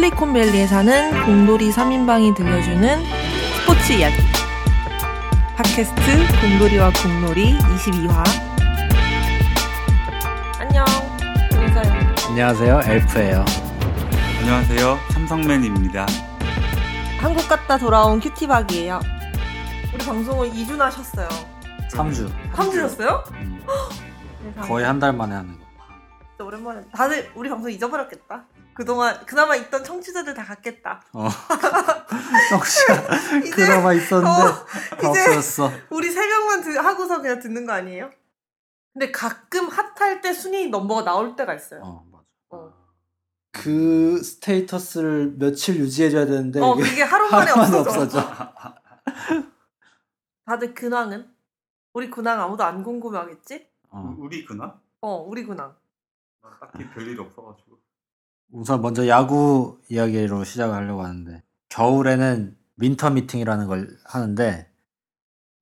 실리콘밸리에 사는 공돌이 3인방이 들려주는 스포츠 이야기. 팟캐스트 공돌이와 공놀이 22화. 안녕. 인사요. 안녕하세요. 엘프예요. 안녕하세요. 삼성맨입니다. 한국 갔다 돌아온 큐티박이에요. 우리 방송을 2주나 하셨어요. 3주. 3주였어요? 음, 거의 한 달 만에 하는 거. 오랜만에. 다들 우리 방송 잊어버렸겠다. 그동안 그나마 있던 청취자들 다 갔겠다. 어. 이제- 그나마 있었는데 어, 다 이제- 없어졌어. 우리 세 명만 드- 하고서 그냥 듣는 거 아니에요? 근데 가끔 핫할 때 순위 넘버가 나올 때가 있어요. 어, 맞아. 어, 그 스테이터스를 며칠 유지해줘야 되는데 어, 이게 그게 하루 만에 없어져. 없어져. 다들 근황은? 우리 근황 아무도 안 궁금해하겠지? 어. 우리 근황? 어, 우리 근황. 나 딱히 별일 없어가지고. 우선 먼저 야구 이야기로 시작하려고 하는데 겨울에는 winter meeting이라는 걸 하는데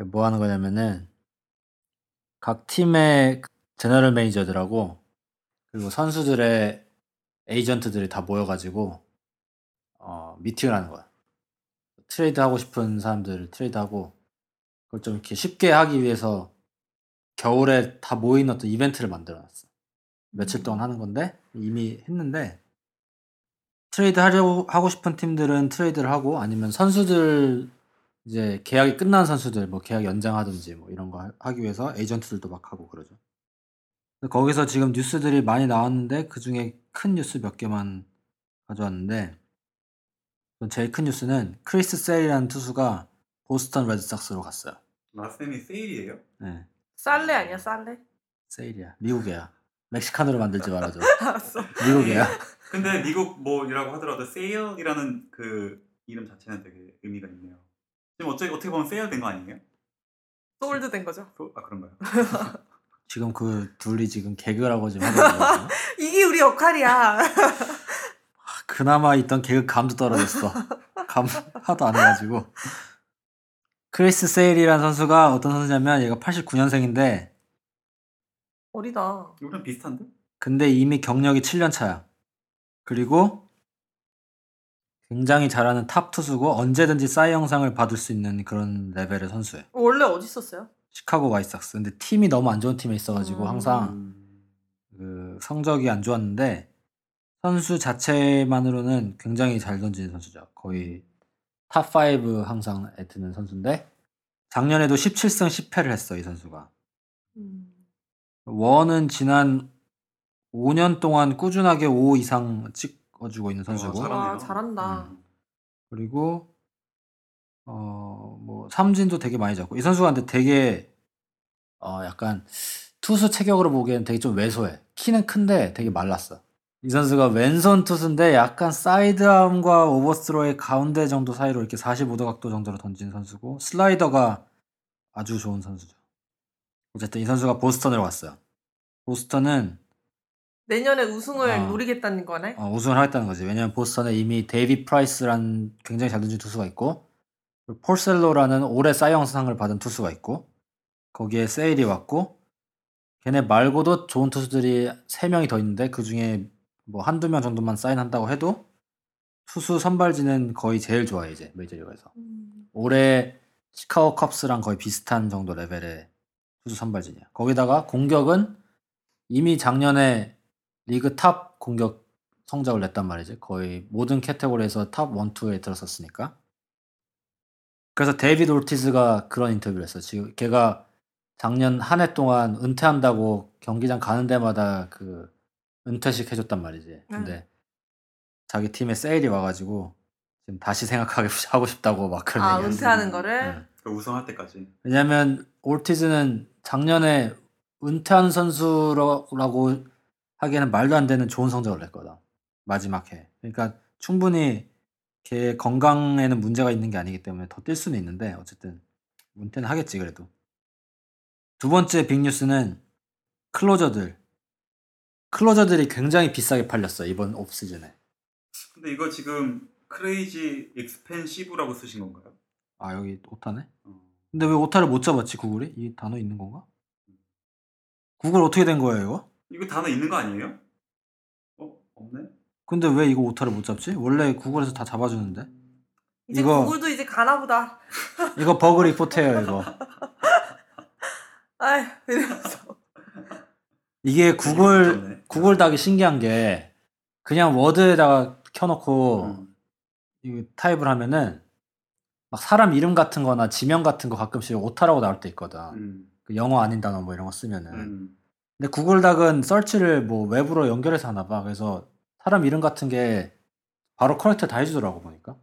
뭐 하는 거냐면은 각 팀의 general manager들하고 그리고 선수들의 에이전트들이 다 모여가지고 어, 미팅을 하는 거야. 트레이드 하고 싶은 사람들 트레이드 하고 그걸 좀 이렇게 쉽게 하기 위해서 겨울에 다 모인 어떤 이벤트를 만들어놨어. 며칠 동안 하는 건데 이미 했는데 트레이드 하려고 하고 싶은 팀들은 트레이드를 하고 아니면 선수들 이제 계약이 끝난 선수들 뭐 계약 연장하든지 뭐 이런 거 하- 하기 위해서 에이전트들도 막 하고 그러죠. 거기서 지금 뉴스들이 많이 나왔는데 그 중에 큰 뉴스 몇 개만 가져왔는데 제일 큰 뉴스는 크리스 세일이라는 투수가 보스턴 레드삭스로 갔어요. last name이 세일이에요? 네, 쌀레 아니야, 쌀레? 세일이야. 미국이야. 멕시칸으로 만들지 말아줘. 알았어. 미국이야. 근데 미국 뭐이라고 하더라도 세일이라는 그 이름 자체는 되게 의미가 있네요. 지금 어떻게 어떻게 보면 세일 된 거 아니에요? sold 된 거죠. 그- 아 그런가요? 지금 그 둘이 지금 개그라고 지금 하거든요. 이게 우리 역할이야. 그나마 있던 개그 감도 떨어졌어. 감 하도 안 해가지고. 크리스 세일이라는 선수가 어떤 선수냐면 얘가 89년생인데 어리다. 우리랑 비슷한데? 근데 이미 경력이 7년 차야. 그리고 굉장히 잘하는 탑 투수고 언제든지 사이영상을 받을 수 있는 그런 레벨의 선수예요. 원래 어디 있었어요? 시카고 화이트삭스. 근데 팀이 너무 안 좋은 팀에 있어가지고 음. 항상 음. 그 성적이 안 좋았는데 선수 자체만으로는 굉장히 잘 던지는 선수죠. 거의 탑5 항상 에 드는 선수인데 작년에도 17승 10패를 했어 이 선수가. 음. 원은 지난 5년 동안 꾸준하게 5 이상 찍어주고 있는 선수고 어, 잘하네요. 와, 잘한다. 음. 그리고 어 뭐 삼진도 되게 많이 잡고 이 선수가 근데 되게 어 약간 투수 체격으로 보기에는 되게 좀 왜소해. 키는 큰데 되게 말랐어. 이 선수가 왼손 투수인데 약간 사이드암과 오버스로의 가운데 정도 사이로 이렇게 45도 각도 정도로 던지는 선수고 슬라이더가 아주 좋은 선수죠. 어쨌든 이 선수가 보스턴으로 갔어요. 보스턴은 내년에 우승을 아. 노리겠다는 거네? 어, 우승을 하겠다는 거지. 왜냐면 보스턴에 이미 데이비드 프라이스라는 굉장히 잘 던진 투수가 있고 포셀로라는 올해 사이영상을 받은 투수가 있고 거기에 세일이 왔고 걔네 말고도 좋은 투수들이 3명이 더 있는데 그 중에 뭐 한두 명 정도만 사인한다고 해도 투수 선발진은 거의 제일 좋아요 이제 메이저리그에서 음. 올해 시카고 컵스랑 거의 비슷한 정도 레벨의 투수 선발진이야. 거기다가 공격은 이미 작년에 리그 탑 공격 성적을 냈단 말이지. 거의 모든 category에서 탑 1, 2에 들었었으니까. 그래서 데이비드 올티즈가 그런 인터뷰를 했어. 지금 걔가 작년 한 해 동안 은퇴한다고 경기장 가는 데마다 그 은퇴식 해줬단 말이지. 근데 자기 팀에 세일이 와가지고 지금 다시 생각하게 하고 싶다고 막 그런 아. 은퇴하는 거를? 응. 그 우승할 때까지. 왜냐면 올티즈는 작년에 은퇴한 선수라고 하기에는 말도 안 되는 좋은 성적을 냈거든. 마지막 해. 그러니까 충분히 걔 건강에는 문제가 있는 게 아니기 때문에 더 뛸 수는 있는데 어쨌든 은퇴는 하겠지 그래도. 두 번째 빅뉴스는 closer들. closer들이 굉장히 비싸게 팔렸어 이번 off season에. 근데 이거 지금 crazy expensive라고 쓰신 건가요? 아 여기 오타네? 어. 근데 왜 오타를 못 잡았지 구글이? 이 단어 있는 건가? 구글 어떻게 된 거예요 이거? 이거 단어 있는 거 아니에요? 어 없네. 근데 왜 이거 오타를 못 잡지? 원래 구글에서 다 잡아주는데. 이제 이거- 구글도 이제 가나 보다. 이거 버그 리포트예요, 이거. 아휴 이러면서. 이게 구글 좋네. 구글 닥이 신기한 게 그냥 워드에다가 켜놓고 음. 이거 type을 하면은 막 사람 이름 같은 거나 지명 같은 거 가끔씩 오타라고 나올 때 있거든. 음. 그 영어 아닌 단어 뭐 이런 거 쓰면은. 음. 근데 Google Doc은 search를 뭐 웹으로 연결해서 하나 봐. 그래서 사람 이름 같은 게 바로 correct 다 해주더라고 보니까.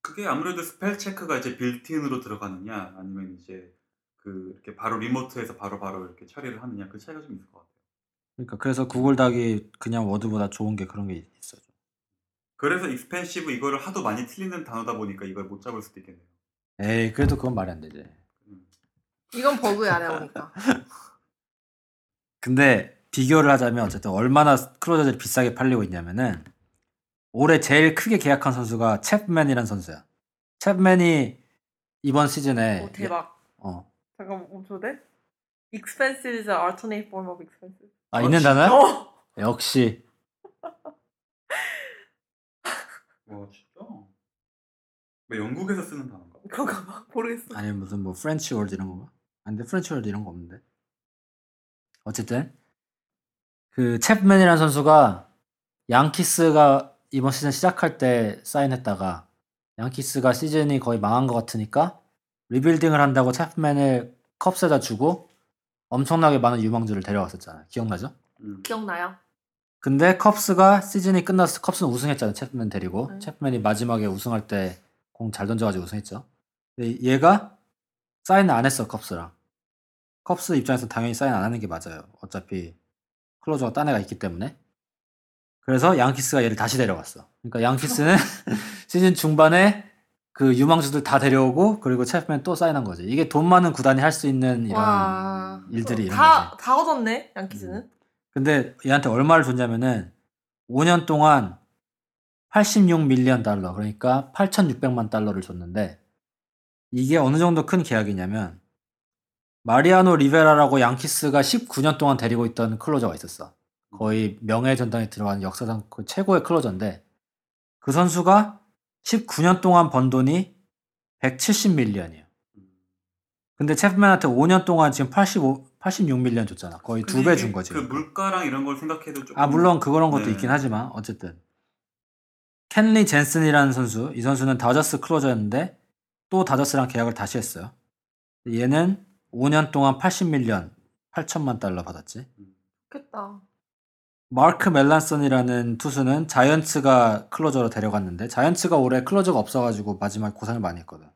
그게 아무래도 spell check가 이제 built-in으로 들어가느냐 아니면 이제 그 이렇게 바로 remote에서 바로 바로 이렇게 처리를 하느냐 그 차이가 좀 있을 것 같아요. 그러니까 그래서 Google Doc이 그냥 워드보다 좋은 게 그런 게 있어. 그래서 expensive 이거를 하도 많이 틀리는 단어다 보니까 이걸 못 잡을 수도 있겠네요. 에이 그래도 그건 말이 안 되지. 음. 이건 버그야 내가 보니까. 근데 비교를 하자면 어쨌든 얼마나 closer들이 비싸게 팔리고 있냐면은 올해 제일 크게 계약한 선수가 챕맨이란 선수야. 챕맨이 이번 시즌에 오 대박. 어. 잠깐 멈춰도 돼? Expensive is an alternate form of expensive. 아 어, 있는? 단어야? 어. 역시 와 진짜? 뭐 영국에서 쓰는 단어인가? 그런가 봐. 모르겠어. 아니 무슨 뭐 French word 이런 건가? 아니 근데 French word 이런 거 없는데. 어쨌든 그 챕맨이라는 선수가 양키스가 이번 시즌 시작할 때 사인했다가 양키스가 시즌이 거의 망한 것 같으니까 rebuilding을 한다고 챕맨을 컵스에다 주고 엄청나게 많은 유망주를 데려왔었잖아. 기억나죠? 음. 기억나요? 근데 컵스가 시즌이 끝나서 컵스는 우승했잖아. 챕맨 데리고. 네. 챕맨이 마지막에 우승할 때 공 잘 던져가지고 우승했죠. 근데 얘가 사인을 안 했어 컵스랑. 컵스 입장에서 당연히 사인 안 하는 게 맞아요. 어차피 클로저가 딴 애가 있기 때문에. 그래서 양키스가 얘를 다시 데려갔어. 그러니까 양키스는 시즌 중반에 그 유망주들 다 데려오고 그리고 챕맨 또 사인한 거지. 이게 돈 많은 구단이 할 수 있는 이런 와. 일들이 이런 다, 거지. 다 얻었네 양키즈는. 근데 얘한테 얼마를 줬냐면은 5년 동안 86 밀리언 달러 그러니까 8,600만 달러를 줬는데 이게 어느 정도 큰 계약이냐면 마리아노 리베라라고 양키스가 19년 동안 데리고 있던 클로저가 있었어. 거의 명예 전당에 들어가는 역사상 그 최고의 클로저인데 그 선수가 19년 동안 번 돈이 170 million이에요. 음. 근데 챕맨한테 5년 동안 지금 85, 86 million 줬잖아. 거의 두 배 준 거지. 그 물가랑 이런 걸 생각해도 조금 아 물론 그런 것도 네. 있긴 하지만 어쨌든 켄리 젠슨이라는 선수 이 선수는 다저스 closer였는데 또 다저스랑 계약을 다시 했어요 얘는 5년 동안 80 million 8천만 달러 받았지. 좋겠다. 마크 멜란슨이라는 투수는 자이언츠가 closer로 데려갔는데 자이언츠가 올해 closer가 없어가지고 마지막에 고생을 많이 했거든.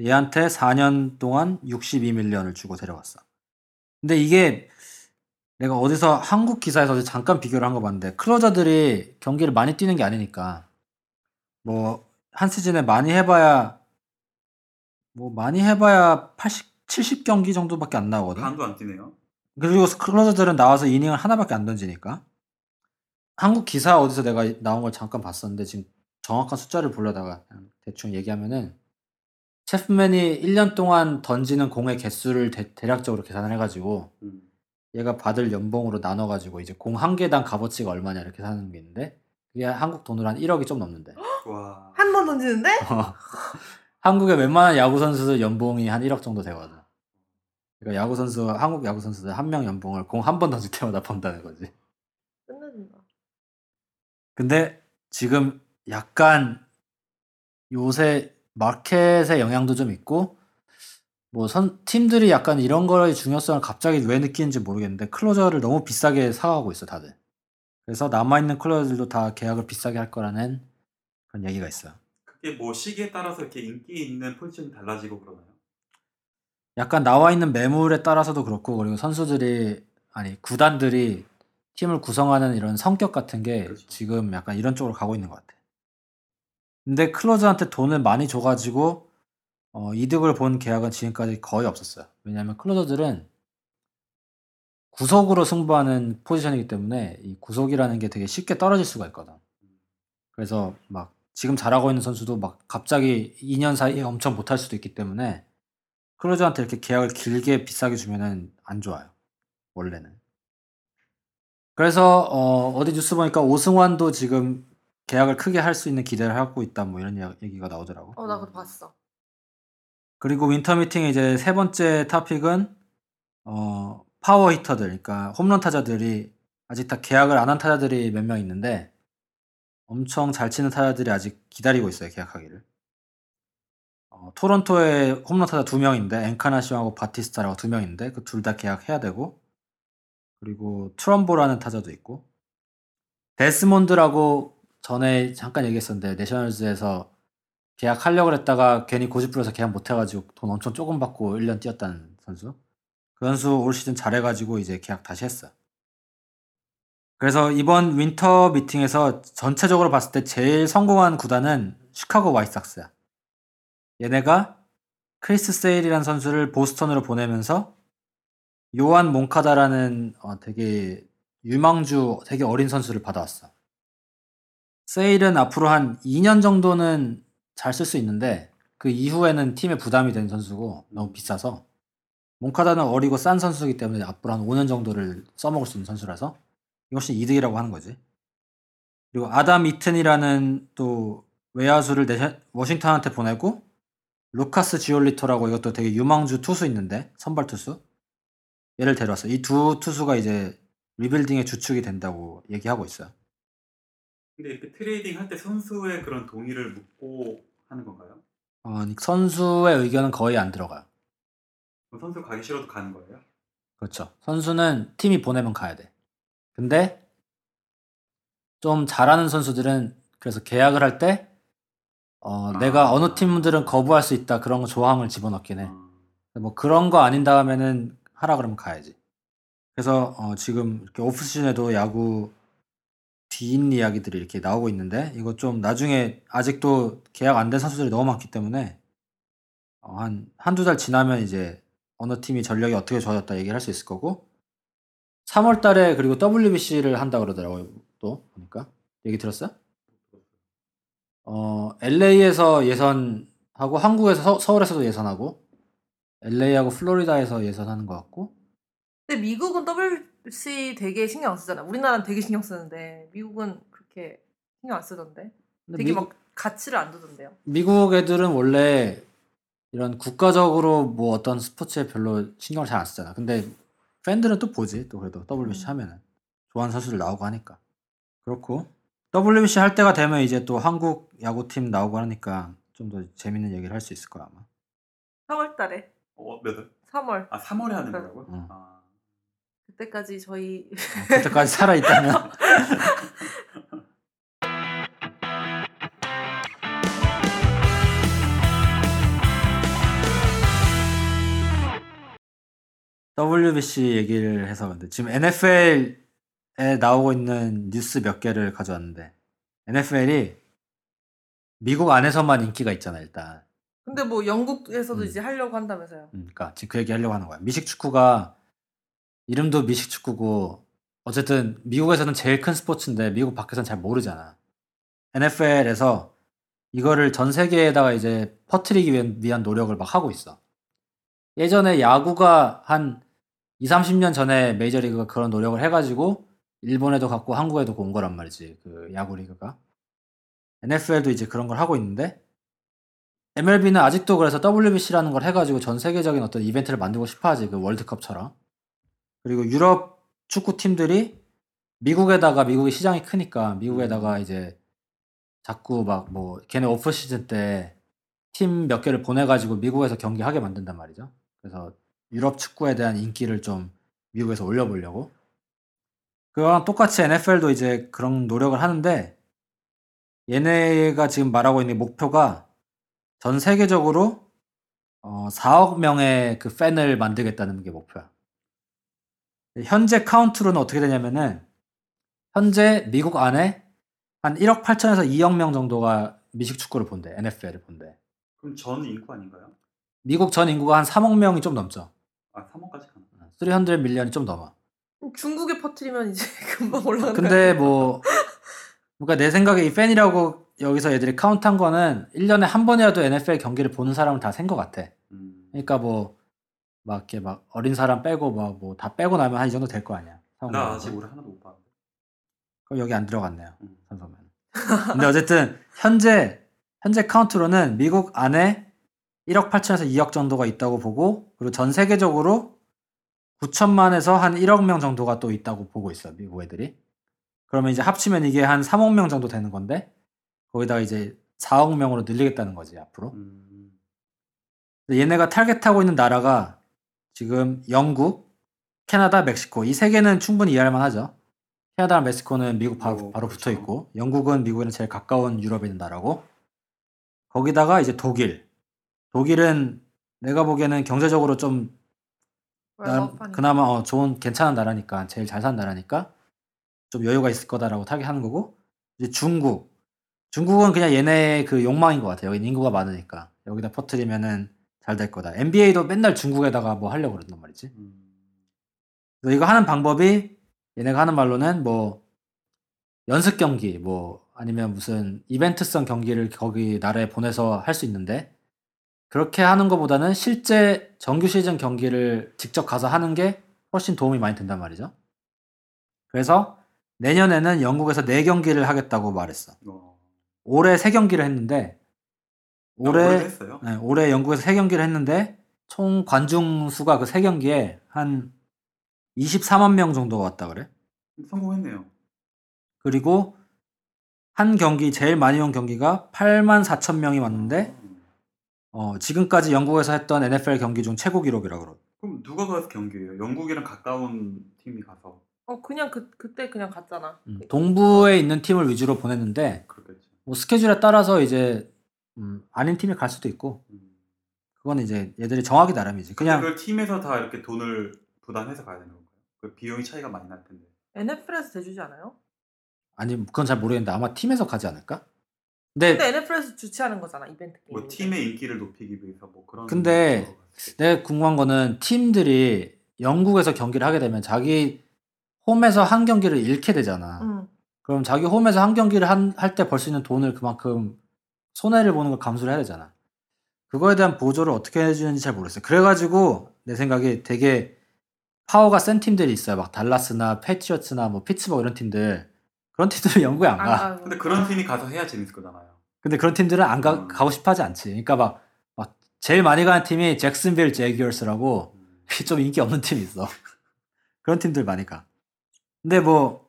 얘한테 4년 동안 62밀리언을 주고 데려갔어. 근데 이게 내가 어디서 한국 기사에서 잠깐 비교를 한 거 봤는데 클로저들이 경기를 많이 뛰는 게 아니니까 뭐 한 시즌에 많이 해봐야 뭐 많이 해봐야 80, 70경기 정도밖에 안 나오거든. 반도 안 뛰네요. 그리고 클로저들은 나와서 이닝을 하나밖에 안 던지니까 한국 기사 어디서 내가 나온 걸 잠깐 봤었는데 지금 정확한 숫자를 보려다가 대충 얘기하면은 체프맨이 1년 동안 던지는 공의 개수를 대, 대략적으로 계산을 해가지고 음. 얘가 받을 연봉으로 나눠가지고 이제 공 한 개당 값어치가 얼마냐 이렇게 사는 게 있는데 그게 한국 돈으로 한 1억이 좀 넘는데 와. 한번 던지는데? 어. 한국의 웬만한 야구 선수들 연봉이 한 1억 정도 되거든. 그러니까 야구 선수 한국 야구 선수들 한 명 연봉을 공 한 번 던질 때마다 번다는 거지. 끝내준다. 근데 지금 약간 요새 마켓의 영향도 좀 있고 뭐 선, 팀들이 약간 이런 거의 중요성을 갑자기 왜 느끼는지 모르겠는데 클로저를 너무 비싸게 사가고 있어 다들. 그래서 남아 있는 클로저들도 다 계약을 비싸게 할 거라는 그런 얘기가 있어요. 그게 뭐 시기에 따라서 이렇게 인기 있는 포지션이 달라지고 그러나요? 약간 나와 있는 매물에 따라서도 그렇고 그리고 선수들이 아니 구단들이 팀을 구성하는 이런 성격 같은 게 그렇죠. 지금 약간 이런 쪽으로 가고 있는 것 같아. 근데 클로저한테 돈을 많이 줘가지고 어, 이득을 본 계약은 지금까지 거의 없었어요. 왜냐하면 클로저들은 구속으로 승부하는 포지션이기 때문에 이 구속이라는 게 되게 쉽게 떨어질 수가 있거든. 그래서 막 지금 잘하고 있는 선수도 막 갑자기 2년 사이에 엄청 못할 수도 있기 때문에 closer한테 이렇게 계약을 길게 비싸게 주면은 안 좋아요. 원래는. 그래서 어, 어디 뉴스 보니까 오승환도 지금 계약을 크게 할 수 있는 기대를 하고 있다 뭐 이런 얘기가 나오더라고. 어, 나 그거 봤어. 그리고 winter meeting의 이제 세 번째 토픽은 어, 파워 히터들, 그러니까 홈런 타자들이 아직 다 계약을 안 한 타자들이 몇 명 있는데 엄청 잘 치는 타자들이 아직 기다리고 있어요 계약하기를. 어, 토론토에 홈런 타자 두 명인데 엔카나시오하고 바티스타라고 두 명인데 그 둘 다 계약해야 되고 그리고 트럼보라는 타자도 있고 데스몬드라고 전에 잠깐 얘기했었는데 내셔널즈에서 계약하려고 했다가 괜히 고집 부려서 계약 못 해가지고 돈 엄청 조금 받고 1년 뛰었다는 선수. 그 선수 올 시즌 잘해가지고 이제 계약 다시 했어. 그래서 이번 winter meeting에서 전체적으로 봤을 때 제일 성공한 구단은 시카고 화이트삭스야. 얘네가 크리스 세일이라는 선수를 보스턴으로 보내면서 요한 몽카다라는 어, 되게 유망주 되게 어린 선수를 받아왔어. 세일은 앞으로 한 2년 정도는 잘 쓸 수 있는데 그 이후에는 팀에 부담이 되는 선수고 너무 비싸서 몽카다는 어리고 싼 선수이기 때문에 앞으로 한 5년 정도를 써먹을 수 있는 선수라서 이것이 이득이라고 하는 거지. 그리고 아담 이튼이라는 또 외야수를 워싱턴한테 보내고 루카스 지올리토라고 이것도 되게 유망주 투수 있는데 선발 투수 얘를 데려왔어. 이 두 투수가 이제 rebuilding의 주축이 된다고 얘기하고 있어요. 근데 이렇게 trading 할 때 선수의 그런 동의를 묻고 하는 건가요? 어, 선수의 의견은 거의 안 들어가요. 선수 가기 싫어도 가는 거예요? 그렇죠. 선수는 팀이 보내면 가야 돼. 근데 좀 잘하는 선수들은 그래서 계약을 할 때 어, 아. 내가 어느 팀들은 거부할 수 있다 그런 조항을 집어넣긴 해. 아, 뭐 그런 거 아닌 다음에는 하라 그러면 가야지. 그래서 어, 지금 이렇게 오프 시즌에도 야구 뒤인 이야기들이 이렇게 나오고 있는데 이거 좀 나중에 아직도 계약 안 된 선수들이 너무 많기 때문에 어, 한 한두 달 지나면 이제 어느 팀이 전력이 어떻게 좋아졌다 얘기를 할 수 있을 거고 3월 달에 그리고 WBC를 한다 그러더라고요. 또 보니까 얘기 들었어요? 어, LA에서 예선하고 한국에서 서, 서 울에서도 예선하고 LA하고 플로리다에서 예선하는 것 같고 근데 미국은 WC 되게 신경 안 쓰잖아. 우리나라는 되게 신경 쓰는데 미국은 그렇게 신경 안 쓰던데. 되게 미국, 막 가치를 안 두던데요. 미국 애들은 원래 이런 국가적으로 뭐 어떤 스포츠에 별로 신경을 잘 안 쓰잖아. 근데 팬들은 또 보지. 또 그래도 WBC 음. 하면은 좋아하는 선수들 나오고 하니까 그렇고 WBC 할 때가 되면 이제 또 한국 야구팀 나오고 하니까 좀 더 재밌는 얘기를 할 수 있을 거야 아마. 3월 달에. 어, 몇 월? 3월. 아, 3월에 하는 네. 거라고요? 응. 아, 그때까지 저희 어, 그때까지 살아 있다면 WBC 얘기를 해서 근데 지금 NFL에 나오고 있는 뉴스 몇 개를 가져왔는데 NFL이 미국 안에서만 인기가 있잖아 일단. 근데 뭐 영국에서도 음. 이제 하려고 한다면서요. 음, 그러니까 지금 그 얘기 하려고 하는 거야. 미식 축구가 이름도 미식 축구고 어쨌든 미국에서는 제일 큰 스포츠인데 미국 밖에서는 잘 모르잖아. NFL에서 이거를 전 세계에다가 이제 퍼뜨리기 위한, 위한 노력을 막 하고 있어. 예전에 야구가 한 2, 30년 전에 메이저리그가 그런 노력을 해가지고 일본에도 갔고 한국에도 온 거란 말이지. 그 야구 리그가. NFL도 이제 그런 걸 하고 있는데 MLB는 아직도 그래서 WBC라는 걸 해가지고 전 세계적인 어떤 이벤트를 만들고 싶어 하지, 그 월드컵처럼. 그리고 유럽 축구 팀들이 미국에다가, 미국의 시장이 크니까, 미국에다가 이제 자꾸 막 뭐, 걔네 오프 시즌 때 팀 몇 개를 보내가지고 미국에서 경기하게 만든단 말이죠. 그래서 유럽 축구에 대한 인기를 좀 미국에서 올려보려고. 그거랑 똑같이 NFL도 이제 그런 노력을 하는데, 얘네가 지금 말하고 있는 목표가 전 세계적으로 어, 4억 명의 그 팬을 만들겠다는 게 목표야. 현재 카운트로는 어떻게 되냐면은 현재 미국 안에 한 1억 8천에서 2억 명 정도가 미식 축구를 본대. NFL을 본대. 그럼 전 인구 아닌가요? 미국 전 인구가 한 3억 명이 좀 넘죠. 아, 3억까지 가나? 300 million이 좀 넘어. 중국에 퍼뜨리면 이제 금방 올라가는 근데 뭐 그러니까 내 생각에 이 팬이라고 여기서 애들이 카운트한 거는 1년에 한 번이라도 NFL 경기를 보는 사람을 다센 것 같아. 음. 그러니까 뭐 막 이렇게 막 어린 사람 빼고 뭐뭐다 빼고 나면 한 이 정도 될 거 아니야. 나 아직 올해 하나도 못 봤는데. 그럼 여기 안 들어갔네요. 음. 선수면. 근데 어쨌든 현재 현재 카운트로는 미국 안에 1억 8천에서 2억 정도가 있다고 보고 그리고 전 세계적으로 9천만에서 한 1억 명 정도가 또 있다고 보고 있어 미국 애들이. 그러면 이제 합치면 이게 한 3억 명 정도 되는 건데 거기다가 이제 4억 명으로 늘리겠다는 거지 앞으로. 음. 얘네가 타겟하고 있는 나라가 지금 영국, 캐나다, 멕시코 이 세 개는 충분히 이해할 만하죠. 캐나다랑 멕시코는 미국 바, 뭐, 바로 그렇죠. 붙어 있고 영국은 미국이랑 제일 가까운 유럽에 있는 나라고 거기다가 이제 독일. 독일은 내가 보기에는 경제적으로 좀 나- 웰업하니까. 그나마 어, 좋은 괜찮은 나라니까 제일 잘 사는 나라니까 좀 여유가 있을 거다라고 타겟하는 거고 이제 중국. 중국은 그냥 얘네의 그 욕망인 것 같아요. 여기 인구가 많으니까 여기다 퍼뜨리면은 잘 될 거다. NBA도 맨날 중국에다가 뭐 하려고 그랬단 말이지. 음. 그래서 이거 하는 방법이 얘네가 하는 말로는 뭐 연습 경기 뭐 아니면 무슨 이벤트성 경기를 거기 나라에 보내서 할 수 있는데 그렇게 하는 것보다는 실제 정규 시즌 경기를 직접 가서 하는 게 훨씬 도움이 많이 된단 말이죠. 그래서 내년에는 영국에서 4경기를 하겠다고 말했어. 어. 올해 3경기를 했는데 올해 올해 했어요. 네, 올해 영국에서 3경기를 했는데 총 관중 수가 그 3경기에 한 24만 명 정도 왔다 그래. 성공했네요. 그리고 한 경기 제일 많이 온 경기가 8만 4천 명이 왔는데 음. 어, 지금까지 영국에서 했던 NFL 경기 중 최고 기록이라고 그러. 그럼 누가 가서 경기해요? 영국이랑 가까운 팀이 가서 어 그냥 그 그때 그냥 갔잖아. 음, 동부에 있는 팀을 위주로 보냈는데 그렇겠지. 뭐 스케줄에 따라서 이제 음, 아닌 팀에 갈 수도 있고 음. 그건 이제 얘들이 정하기 나름이지. 그냥 그냥 그걸 팀에서 다 이렇게 돈을 부담해서 가야 되는 건가요? 그 비용이 차이가 많이 날 텐데. NFL에서 대주지 않아요? 아니 그건 잘 모르겠는데 아마 팀에서 가지 않을까? 근데 근데 NFL에서 주최하는 거잖아 이벤트 게임. 뭐 팀의 인기를 높이기 위해서 뭐 그런. 근데. 내가 궁금한 거는 팀들이 영국에서 경기를 하게 되면 자기 홈에서 한 경기를 잃게 되잖아. 응. 그럼 자기 홈에서 한 경기를 할 때 벌 수 있는 돈을 그만큼 손해를 보는 걸 감수를 해야 되잖아. 그거에 대한 보조를 어떻게 해주는지 잘 모르겠어요. 그래가지고 내 생각에 되게 파워가 센 팀들이 있어요. 막 달라스나 패트리어츠나 뭐 피츠버그 이런 팀들 그런 팀들은 영국에 안 안 가. 가고. 근데 그런 팀이 가서 해야 재밌을 거잖아요. 근데 그런 팀들은 안 가, 음. 가고 싶어 하지 않지. 그러니까 막, 막 제일 많이 가는 팀이 잭슨빌 제기어스라고 음. 좀 인기 없는 팀이 있어. 그런 팀들 많이 가. 근데 뭐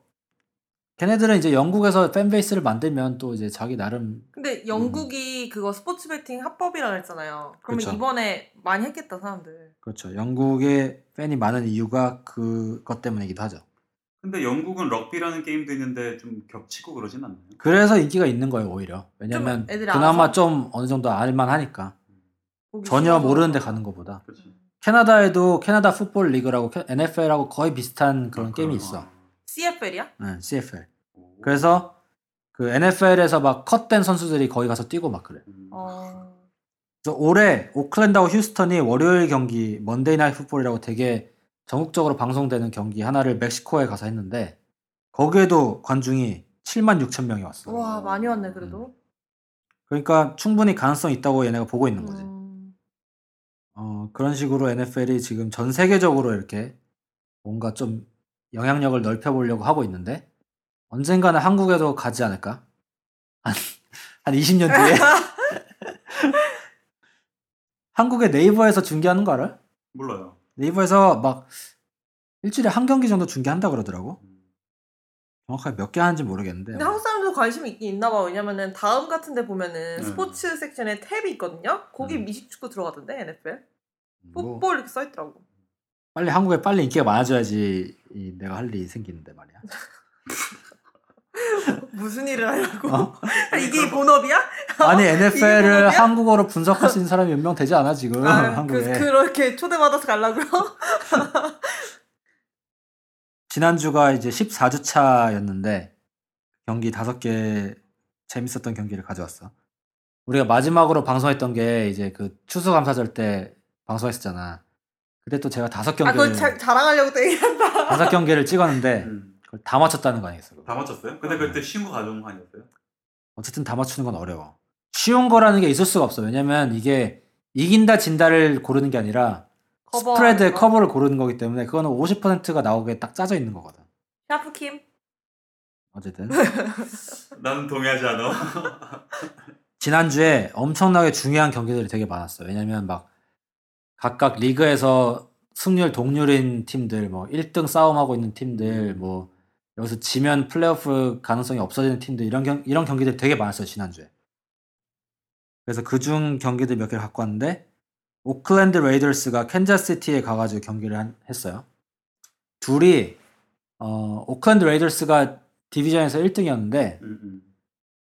걔네들은 이제 영국에서 팬베이스를 만들면 또 이제 자기 나름 근데 영국이 그거 스포츠 베팅 합법이라 그랬잖아요. 그러면 그쵸. 이번에 많이 했겠다 사람들. 그렇죠. 영국에 팬이 많은 이유가 그것 때문이기도 하죠. 근데 영국은 럭비라는 게임도 있는데 좀 겹치고 그러진 않나요? 그래서 인기가 있는 거예요, 오히려. 왜냐면 좀 애들이 그나마 알아서? 좀 어느 정도 알만하니까. 보기 전혀 싫어서. 모르는 데 가는 것보다. 그렇지. 캐나다에도 캐나다 풋볼 리그라고 NFL하고 거의 비슷한 그런 게임이 있어. CFL이야? 네, CFL. 오. 그래서 그 NFL에서 막 cut된 선수들이 거기 가서 뛰고 막 그래. 음. 어. 그래서 올해 오클랜드하고 휴스턴이 월요일 경기 Monday Night Football이라고 되게 전국적으로 방송되는 경기 하나를 멕시코에 가서 했는데 거기에도 관중이 7만 6천 명이 왔어. 와 많이 왔네 그래도. 그러니까 충분히 가능성 이 있다고 얘네가 보고 있는 거지. 음. 어, 그런 식으로 NFL이 지금 전 세계적으로 이렇게 뭔가 좀 영향력을 넓혀보려고 하고 있는데 언젠가는 한국에도 가지 않을까? 한, 한 20년 뒤에? 한국의 네이버에서 중계하는 거 알아? 몰라요. 네이버에서 막 일주일에 한 경기 정도 중계한다 그러더라고. 음. 정확하게 몇 개 하는지 모르겠는데. 근데 한국 사람들도 관심이 있긴 있나 봐. 왜냐면은 다음 같은 데 보면은 음. 스포츠 섹션에 탭이 있거든요. 거기 음. 미식축구 들어가던데 NFL. 뭐 풋볼 이렇게 써 있더라고. 빨리 한국에 빨리 인기가 많아져야지 이 내가 할 일이 생기는데 말이야. 무슨 일을 하려고? 어? 이게 본업이야? 아니 NFL을 본업이야? 한국어로 분석할 수 있는 사람이 몇 명 되지 않아 지금 아, 음, 한국에. 그, 그렇게 초대받아서 가려고요? 지난주가 이제 14주 차였는데 경기 5개 재밌었던 경기를 가져왔어. 우리가 마지막으로 방송했던 게 이제 그 추수감사절 때 방송했었잖아. 그때 또 제가 다섯 아, 그걸 경기를 자, 자랑하려고 또 얘기한다. 다섯 경기를 찍었는데 음. 그걸 다 맞췄다는 거 아니겠어? 그거? 다 맞췄어요? 근데 그때 쉬운 거 가져온 거 아니었어요? 어쨌든 다 맞추는 건 어려워. 쉬운 거라는 게 있을 수가 없어. 왜냐면 이게 이긴다 진다를 고르는 게 아니라 cover spread의 거. cover를 고르는 거기 때문에 그거는 50%가 나오게 딱 짜져 있는 거거든. 샤프킴? 어쨌든 나는 동의하지 않아. 지난주에 엄청나게 중요한 경기들이 되게 많았어요. 왜냐면 막 각각 리그에서 승률 동률인 팀들, 뭐 1등 싸움하고 있는 팀들, 뭐 여기서 지면 플레이오프 가능성이 없어지는 팀들 이런 경 이런 경기들이 되게 많았어요 지난주에. 그래서 그중 경기들 몇 개를 갖고 왔는데 오클랜드 레이더스가 캔자스시티에 가가지고 경기를 한- 했어요. 둘이 어, 오클랜드 레이더스가 division에서 1등이었는데 음, 음.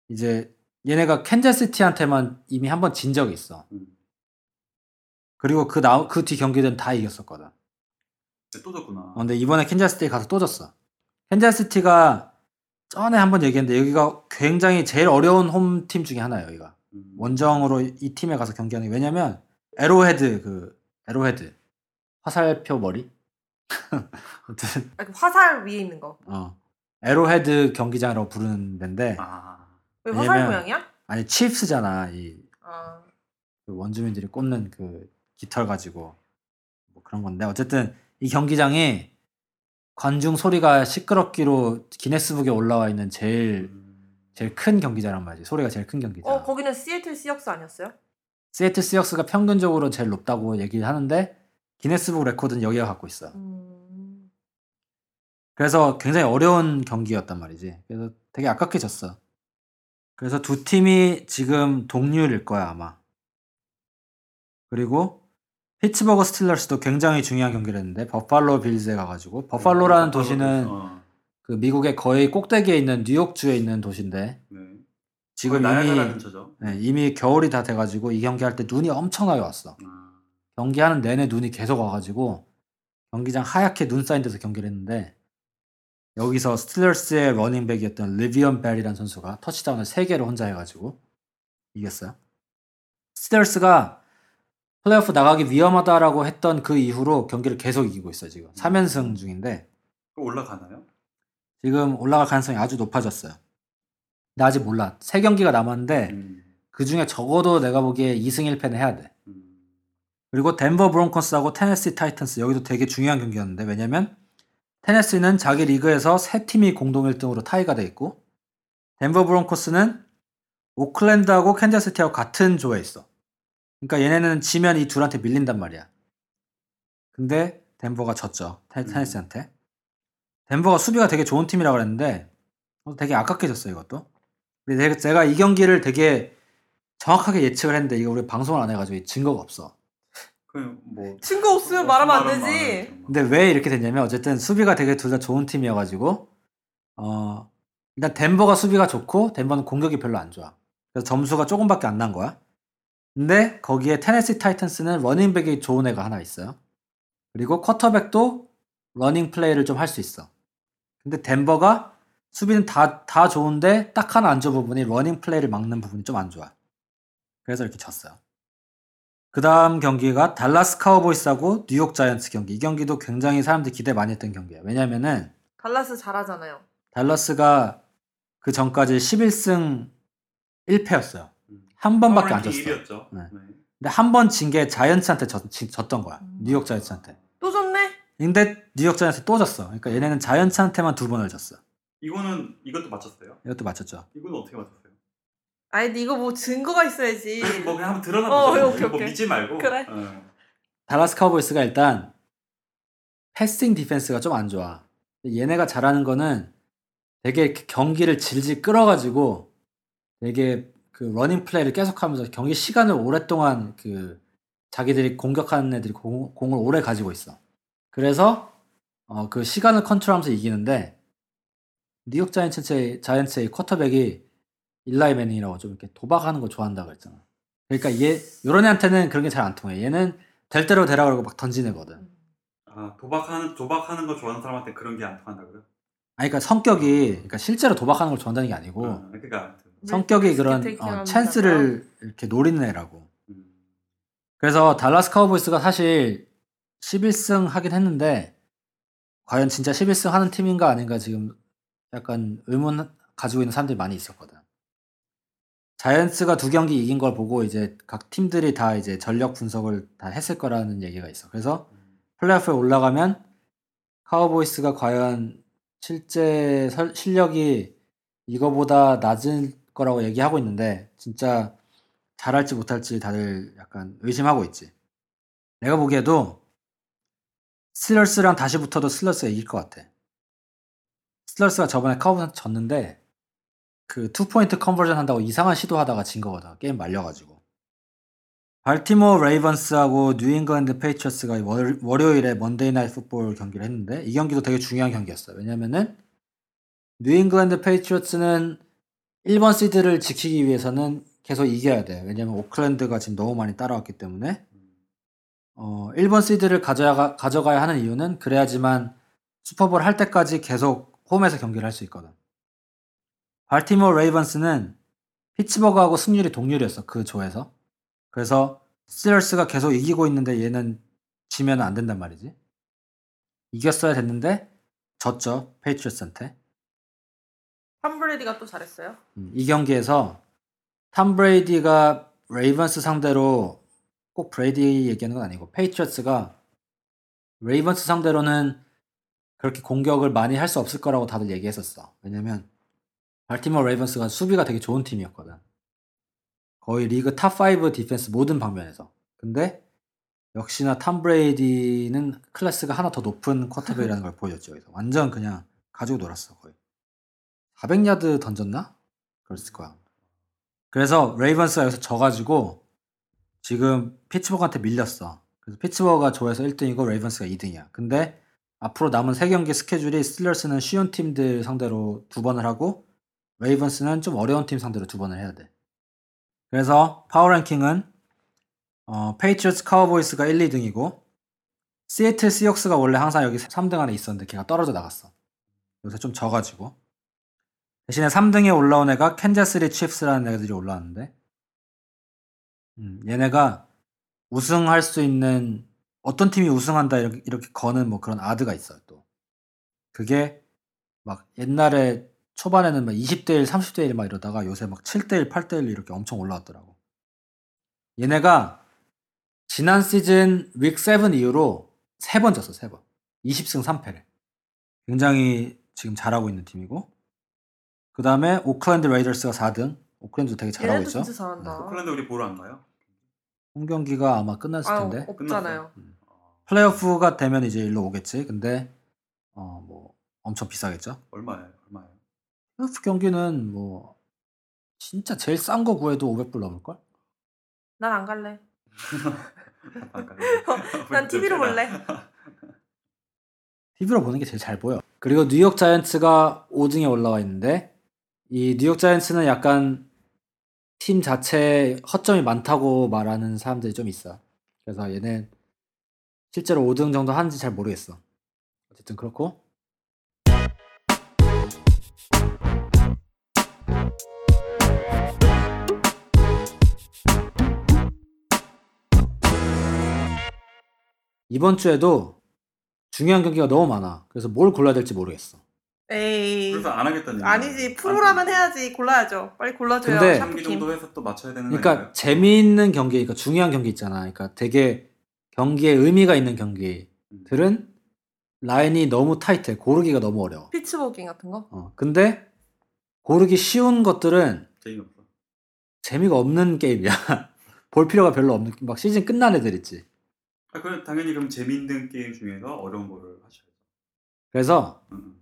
이제 얘네가 캔자스시티한테만 이미 한 번 진 적이 있어. 음. 그리고 그 나 그 뒤 경기들은 다 이겼었거든. 근데 또 졌구나. 어, 근데 이번에 캔자스시티 가서 또 졌어. 캔자스시티가 전에 한번 얘기했는데 여기가 굉장히 제일 어려운 홈팀 중에 하나예요. 여기가 음. 원정으로 이 팀에 가서 경기하는 게 왜냐면 Arrowhead 그 Arrowhead 화살표 머리 아무튼 아, 그 화살 위에 있는 거. 어 Arrowhead 경기장이라고 부르는 데인데 아, 왜 화살 왜냐면- 모양이야? 아니 치프스잖아 이 아, 그 원주민들이 꽂는 그 깃털 가지고 뭐 그런 건데 어쨌든 이 경기장이 관중 소리가 시끄럽기로 기네스북에 올라와 있는 제일 음. 제일 큰 경기장이란 말이지 소리가 제일 큰 경기장. 어 거기는 시애틀 시혹스 아니었어요? 시애틀 시혹스가 평균적으로 제일 높다고 얘기를 하는데 기네스북 레코드는 여기가 갖고 있어. 음, 그래서 굉장히 어려운 경기였단 말이지. 그래서 되게 아깝게 졌어. 그래서 두 팀이 지금 동률일 거야 아마. 그리고 피츠버그 스틸러스도 굉장히 중요한 경기를 했는데 버팔로 빌즈에 가가지고 버팔로라는 도시는 어, 그 미국의 거의 꼭대기에 있는 뉴욕주에 있는 도시인데 네. 지금 이미. 네, 이미 겨울이 다 돼가지고 이 경기 할 때 눈이 엄청나게 왔어. 아, 경기하는 내내 눈이 계속 와가지고 경기장 하얗게 눈 쌓인 데서 경기를 했는데 여기서 스틸러스의 running back이었던 르비언 벨이라는 선수가 터치다운을 3개를 혼자 해가지고 이겼어요. 스틸러스가 플레이오프 나가기 위험하다라고 했던 그 이후로 경기를 계속 이기고 있어요 지금 3연승 중인데 올라가나요? 지금 올라갈 가능성이 아주 높아졌어요. 근데 아직 몰라. 3경기가 남았는데 음, 그 중에 적어도 내가 보기에 2승 1패는 해야 돼. 음. 그리고 덴버 브론코스하고 테네시 타이탄스 여기도 되게 중요한 경기였는데 왜냐면 테네시는 자기 리그에서 세 팀이 공동 1등으로 타이가 돼 있고 덴버 브론코스는 오클랜드하고 캔자스시티하고 같은 조에 있어. 그러니까 얘네는 지면 이 둘한테 밀린단 말이야. 근데 덴버가 졌죠. 테- 음. 테네시한테. 덴버가 수비가 되게 좋은 팀이라고 그랬는데 어, 되게 아깝게 졌어 이것도. 근데 제가 이 경기를 되게 정확하게 예측을 했는데 이거 우리 방송을 안 해가지고 증거가 없어. 뭐 친구 없으면 말하면 안 되지. 안 근데 왜 이렇게 됐냐면 어쨌든 수비가 되게 둘 다 좋은 팀이어가지고 어 일단 덴버가 수비가 좋고 덴버는 공격이 별로 안 좋아. 그래서 점수가 조금밖에 안 난 거야. 근데 거기에 테네시 타이탄스는 running back이 좋은 애가 하나 있어요. 그리고 쿼터백도 running play를 좀 할 수 있어. 근데 덴버가 수비는 다, 다 좋은데 딱 하나 안 좋은 부분이 running play를 막는 부분이 좀 안 좋아. 그래서 이렇게 졌어요. 그 다음 경기가 달라스 카우보이스하고 뉴욕 자이언츠 경기. 이 경기도 굉장히 사람들이 기대 많이 했던 경기예요. 왜냐면은 달라스 잘하잖아요. 달라스가 그 전까지 11승 1패였어요. 음. 한 번밖에 안 졌어. 1위였죠. 네. 네. 근데 한 번 진 게 자이언츠한테 졌, 지- 졌던 거야. 음. 뉴욕 자이언츠한테. 또 졌네? 근데 뉴욕 자이언츠 또 졌어. 그러니까 얘네는 자이언츠한테만 두 번을 졌어. 이거는 이것도 맞췄어요. 이것도 맞췄죠. 이거는 어떻게 맞췄어요? 아니 근데 이거 뭐 증거가 있어야지. 그래서 뭐 그냥 한번 드러나 어, 보자. 오케이, 뭐 오케이. 믿지 말고. 그래. 어. 달라스 카우보이스가 일단 passing defense가 좀 안 좋아. 얘네가 잘하는 거는 되게 이렇게 경기를 질질 끌어가지고 되게 그 running play를 계속하면서 경기 시간을 오랫동안 그 자기들이 공격하는 애들이 공, 공을 오래 가지고 있어. 그래서 어, 그 시간을 컨트롤하면서 이기는데 뉴욕 자이언츠의 자이언츠의 쿼터백이 일라이 매닝이라고 좀 이렇게 도박하는 걸 좋아한다고 했잖아. 그러니까 얘 요런 애한테는 그런 게 잘 안 통해. 얘는 될 대로 되라 그러고 막 던지는 거든. 아 도박하는 도박하는 거 좋아하는 사람한테 그런 게 안 통한다고요? 아니 그러니까 성격이 그러니까 실제로 도박하는 걸 좋아한다는 게 아니고 어, 그러니까. 성격이 그런 어. 찬스를 이렇게 노리는 애라고. 음. 그래서 달라스 카우보이스가 사실 11승 하긴 했는데 과연 진짜 11승 하는 팀인가 아닌가 지금 약간 의문 가지고 있는 사람들이 많이 있었거든. 자이언츠가 두 경기 이긴 걸 보고 이제 각 팀들이 다 이제 전력 분석을 다 했을 거라는 얘기가 있어. 그래서 플레이오프에 올라가면 카우보이스가 과연 실제 설- 실력이 이거보다 낮을 거라고 얘기하고 있는데 진짜 잘할지 못할지 다들 약간 의심하고 있지. 내가 보기에도 스틸러스랑 다시 붙어도 스틸러스가 이길 것 같아. 스틸러스가 저번에 카우보이스한테 졌는데 그 two-point conversion 한다고 이상한 시도하다가 진 거거든. 게임 말려가지고. 볼티모어 레이븐스하고 뉴잉글랜드 페이트리어츠가 월, 월요일에 Monday Night Football 경기를 했는데 이 경기도 되게 중요한 경기였어요. 왜냐면은 뉴잉글랜드 페이트리어츠는 1번 시드를 지키기 위해서는 계속 이겨야 돼. 왜냐면 오클랜드가 지금 너무 많이 따라왔기 때문에 어, 1번 시드를 가져가, 가져가야 하는 이유는 그래야지만 슈퍼볼 할 때까지 계속 홈에서 경기를 할 수 있거든. 볼티모어 레이븐스는 피츠버그하고 승률이 동률이었어. 그 조에서. 그래서 스틸러스가 계속 이기고 있는데 얘는 지면 안 된단 말이지. 이겼어야 됐는데 졌죠. 페이트리어츠한테. 탐 브레이디가 또 잘했어요. 음, 이 경기에서 탐 브레이디가 레이븐스 상대로 꼭 브레이디 얘기하는 건 아니고 페이트리어츠가 레이븐스 상대로는 그렇게 공격을 많이 할 수 없을 거라고 다들 얘기했었어. 왜냐면 볼티모어 레이븐스가 수비가 되게 좋은 팀이었거든. 거의 리그 top 5 defense 모든 방면에서. 근데 역시나 탐 브레이디는 클래스가 하나 더 높은 쿼터백이라는 걸 보여줬죠. 완전 그냥 가지고 놀았어 거의. 400야드 던졌나? 그랬을 거야. 그래서 레이븐스가 여기서 져가지고 지금 피츠버그한테 밀렸어. 그래서 피츠버그가 조에서 1등이고 레이븐스가 2등이야. 근데 앞으로 남은 3경기 스케줄이 스틸러스는 쉬운 팀들 상대로 두 번을 하고 레이븐스는 좀 어려운 팀 상대로 두 번을 해야 돼. 그래서 power ranking은 어, 페이트리어츠 카우보이스가 1, 2등이고 시애틀 시혹스가 원래 항상 여기 3등 안에 있었는데 걔가 떨어져 나갔어. 요새 좀 져가지고 대신에 3등에 올라온 애가 캔자스시티 치프스라는 애들이 올라왔는데 음, 얘네가 우승할 수 있는 어떤 팀이 우승한다 이렇게, 이렇게 거는 뭐 그런 아드가 있어요 또. 그게 막 옛날에 초반에는 막 20대 1, 30대 1 막 이러다가 요새 막 7대 1, 8대 1 이렇게 엄청 올라왔더라고. 얘네가 지난 시즌 윅7 이후로 3번 졌어 3번. 20승 3패를. 굉장히 지금 잘하고 있는 팀이고 그 다음에 오클랜드 레이더스가 4등 오클랜드 되게 잘하고 얘네도 있죠 진짜 잘한다. 오클랜드 우리 보러 안 가요? 홈 경기가 아마 끝났을 아, 텐데 없잖아요. 어, 플레이오프가 되면 이제 일로 오겠지. 근데 어 뭐 엄청 비싸겠죠. 얼마예요? 얼마예요? 플레이오프 경기는 뭐 진짜 제일 싼 거 구해도 500불 넘을 걸? 난 안 갈래. 안 가요? 난 TV로 볼래. TV로 보는 게 제일 잘 보여. 그리고 뉴욕 자이언츠가 5등에 올라와 있는데 이 뉴욕 자이언츠는 약간 팀 자체에 허점이 많다고 말하는 사람들이 좀 있어. 그래서 얘는 실제로 5등 정도 하는지 잘 모르겠어. 어쨌든 그렇고 이번 주에도 중요한 경기가 너무 많아. 그래서 뭘 골라야 될지 모르겠어. 에이. 그래서 안 하겠다는 얘기예요. 아니지 프로라면 해야지 골라야죠. 빨리 골라줘요. 근데- 한 3기 샴푸킴. 정도 해서 또 맞춰야 되는 그러니까 거니까요? 재미있는 경기, 그러니까 중요한 경기 있잖아. 그러니까 되게 경기에 의미가 있는 경기들은 라인이 너무 타이트해. 고르기가 너무 어려워. 피츠버깅 같은 거? 어, 근데 고르기 쉬운 것들은 재미없어. 재미가 없는 게임이야. 볼 필요가 별로 없는 막 시즌 끝난 애들 있지. 아, 그럼 당연히 그럼 재밌는 게임 중에서 어려운 거를 하셔야죠. 그래서 음,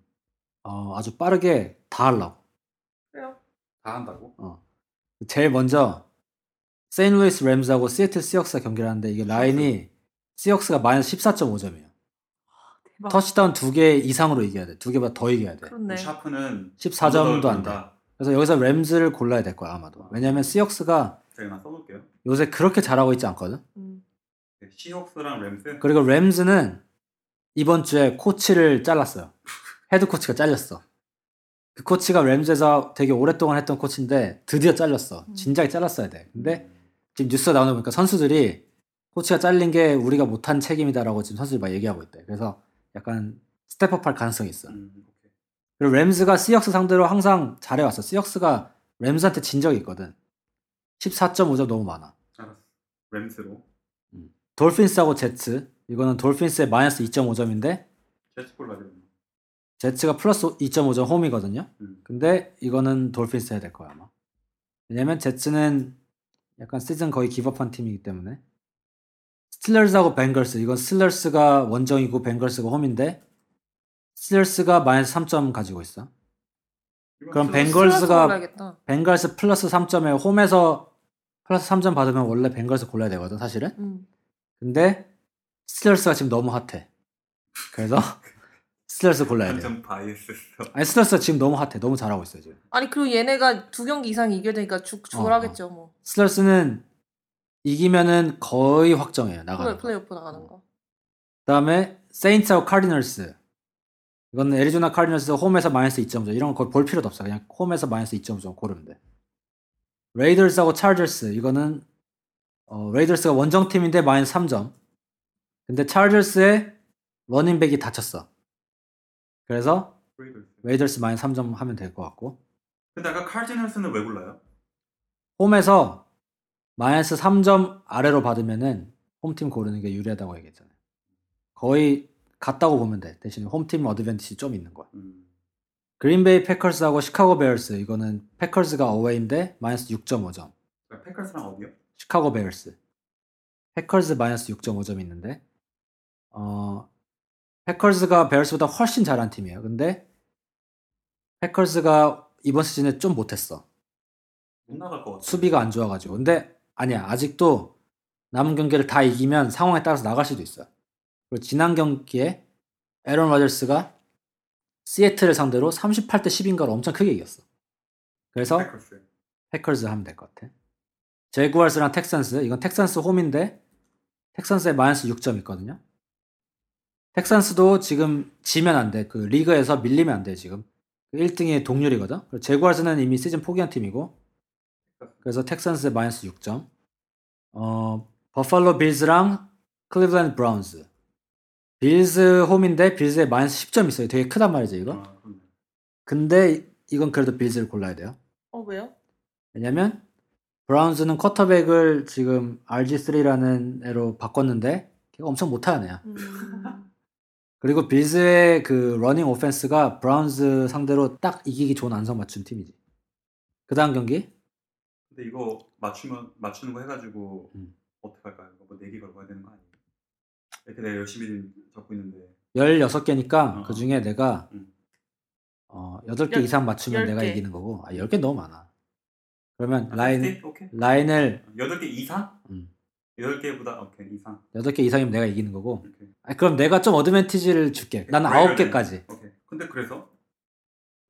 어, 아주 빠르게 다 하려고. 그래요. 다 한다고? 제일 먼저 세인루이스 램즈하고 시애틀 시옥스가 경기를 하는데 이게 라인이 시옥스가 마이너스 14.5점이에요. 대박. 터치다운 두 개 이상으로 이겨야 돼. 두 개보다 더 이겨야 돼. 그렇네. 샤프는 14점도 안 돼. 다 그래서 여기서 램즈를 골라야 될 거야 아마도. 왜냐면 제가 하나 써놓을게요. 요새 그렇게 잘하고 있지 않거든. 음. 네, 시혹스랑 램스. 그리고 램즈는 이번 주에 코치를 잘랐어요. 헤드 코치가 잘렸어. 그 코치가 램즈에서 되게 오랫동안 했던 코치인데 드디어 잘렸어. 음. 진작에 잘랐어야 돼. 근데 지금 뉴스 나오는 거 보니까 선수들이 코치가 잘린 게 우리가 못한 책임이다라고 지금 선수들이 막 얘기하고 있대. 그래서 약간 스텝업할 가능성이 있어. 음. 그리고 램스가 시역스 상대로 항상 잘해왔어. 시역스가 램스한테 진 적이 있거든. 14.5점 너무 많아. 알았어. 램스로. 돌핀스하고 제츠. 이거는 돌핀스의 마이너스 2.5점인데 제스콜 가지고. 제츠가 플러스 2.5점 홈이거든요. 음. 근데 이거는 돌핀스 해야 될 거야 아마. 왜냐면 제츠는 약간 시즌 거의 기법한 팀이기 때문에 스틸러스하고 벵걸스 이건 스틸러스가 원정이고 벵걸스가 홈인데 스틸러스가 마이너스 3점 가지고 있어. 그럼 벵걸- 벵걸스가-. 벵걸스 플러스 3점에 홈에서 플러스 3점 받으면 원래 벵걸스 골라야 되거든 사실은. 음. 근데 스틸러스가 지금 너무 핫해. 그래서 스틸러스 골라야 돼. 완전 biased야. 아니 스틸러스가 지금 너무 핫해. 너무 잘하고 있어요 지금. 아니 그리고 얘네가 두 경기 이상 이겨야 되니까 죽 어, 죽으라 하겠죠 뭐. 스틸러스는 이기면은 거의 확정이에요 나가는 플레이, 거. 플레이오프 나가는 거. 그다음에 세인츠하고 카디널스. 이거는 애리조나 카디널스 홈에서 마이너스 2.5점. 이런 거 거의 볼 필요도 없어. 그냥 홈에서 마이너스 2.5점 고르면 돼. 레이더스하고 차저스. 이거는 어, 레이더스가 원정팀인데 마이너스 3점. 근데 차저스의 러닝백이 다쳤어. 그래서 레이더스. 레이더스 마이너스 3점 하면 될 것 같고 근데 아까 카디널스는 왜 골라요? 홈에서 마이너스 3점 아래로 받으면은 홈팀 고르는 게 유리하다고 얘기했잖아요. 거의 같다고 보면 돼. 대신 홈팀 어드밴티지 좀 있는 거야. 음. 그린베이 패커스하고 시카고 베어스 이거는 패커스가 어웨이인데 마이너스 6.5점. 그러니까 패커스랑 어디요? 시카고 베어스. 패커스 마이너스 6.5점 있는데 어 패커스가 베어스보다 훨씬 잘한 팀이에요. 근데 패커스가 이번 시즌에 좀 못했어. 못 나갈 것 같아. 수비가 안 좋아가지고. 근데 아니야 아직도 남은 경기를 다 이기면 상황에 따라서 나갈 수도 있어. 그리고 지난 경기에 에런 로저스가 시애틀을 상대로 38대 10인가로 엄청 크게 이겼어. 그래서 패커스. 패커즈 하면 될 것 같아. 재규어스랑 텍산스 이건 텍산스 홈인데 텍산스에 마이너스 6점 있거든요. 텍산스도 지금 지면 안 돼. 그 리그에서 밀리면 안 돼 지금. 1등이 동률이거든. 그리고 재규어스는 이미 시즌 포기한 팀이고 그래서 텍산스에 마이너스 6점. 어 버팔로 빌즈랑 클리블랜드 브라운스. 빌즈 홈인데 빌즈에 마이너스 10점 있어요. 되게 크단 말이죠 이거. 아. 근데 이건 그래도 빌즈를 골라야 돼요. 어 왜요? 왜냐면 브라운스는 쿼터백을 지금 RG3라는 애로 바꿨는데 걔가 엄청 못하는 애야. 음. 그리고 빌즈의 그 running offense가 브라운스 상대로 딱 이기기 좋은 안성맞춤 팀이지. 그 다음 경기 근데 이거 맞추면 맞추는 거 해가지고 음. 어떻게 할까요? 이거 뭐 내기 걸고 해야 되는 거 아니에요? 이렇게 내가 열심히 적고 있는데 16개니까 어. 그 중에 내가 음. 어, 8개 열- 이상 맞추면 열 내가 개. 이기는 거고 아 10개 너무 많아. 그러면 아, 라인 오케이? 오케이. 라인을 여덟 개 이상? 음, 여덟 개보다 오케이 이상. 8개 이상이면 내가 이기는 거고 오케이. 아, 그럼 내가 좀 어드밴티지를 줄게. 나는 그래, 9개까지. 오케이. 근데 그래서